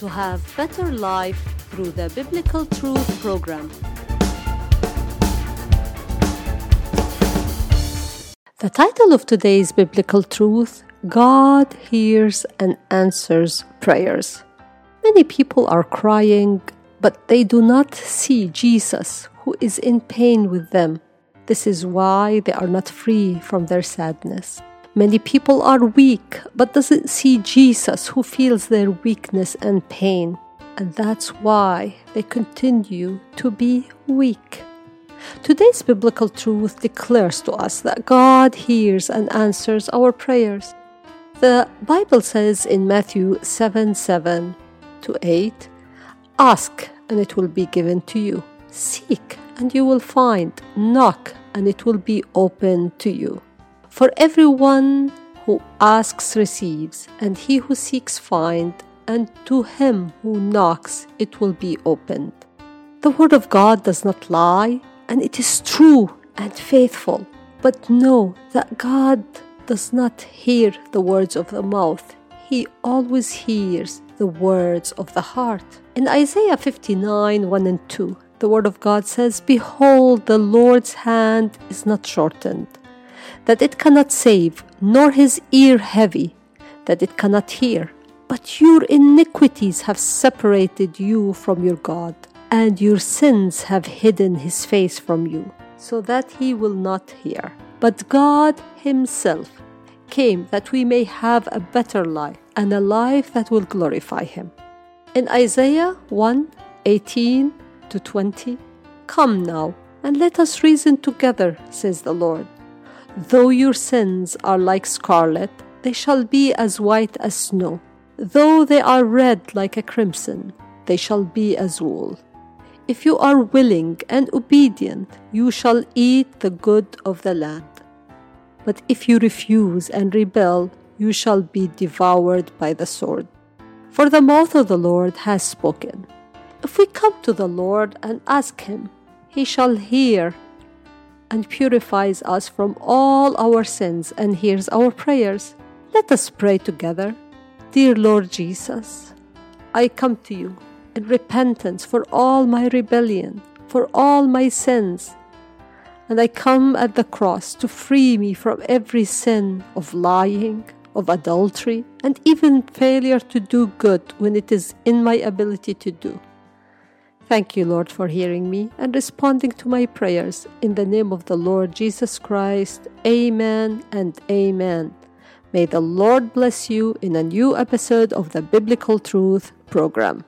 to have better life through the Biblical Truth program. The title of today's Biblical Truth God hears and answers prayers. Many people are crying, but they do not see Jesus, who is in pain with them. This is why they are not free from their sadness. Many people are weak, but doesn't see Jesus, who feels their weakness and pain. And that's why they continue to be weak. Today's biblical truth declares to us that God hears and answers our prayers. The Bible says in Matthew 7 7 to 8, Ask and it will be given to you. Seek and you will find. Knock and it will be opened to you. For everyone who asks receives, and he who seeks finds, and to him who knocks it will be opened. The word of God does not lie, and it is true and faithful. But know that God does not hear the words of the mouth, He always hears the words of the heart. In Isaiah 59 1 and 2, the word of God says, Behold, the Lord's hand is not shortened, that it cannot save, nor his ear heavy, that it cannot hear. But your iniquities have separated you from your God, and your sins have hidden his face from you, so that he will not hear. But God himself came that we may have a better life and a life that will glorify him. In Isaiah 1 18 to 20, Come now, and let us reason together, says the Lord. Though your sins are like scarlet, they shall be as white as snow. Though they are red like a crimson, they shall be as wool. If you are willing and obedient, you shall eat the good of the land. But if you refuse and rebel, you shall be devoured by the sword. For the mouth of the Lord has spoken. If we come to the Lord and ask Him, He shall hear and purifies us from all our sins and hears our prayers. Let us pray together. Dear Lord Jesus, I come to you in repentance for all my rebellion, for all my sins. And I come at the cross to free me from every sin of lying, of adultery, and even failure to do good when it is in my ability to do. Thank you, Lord, for hearing me and responding to my prayers. In the name of the Lord Jesus Christ, Amen and Amen. May the Lord bless you in a new episode of the Biblical Truth program.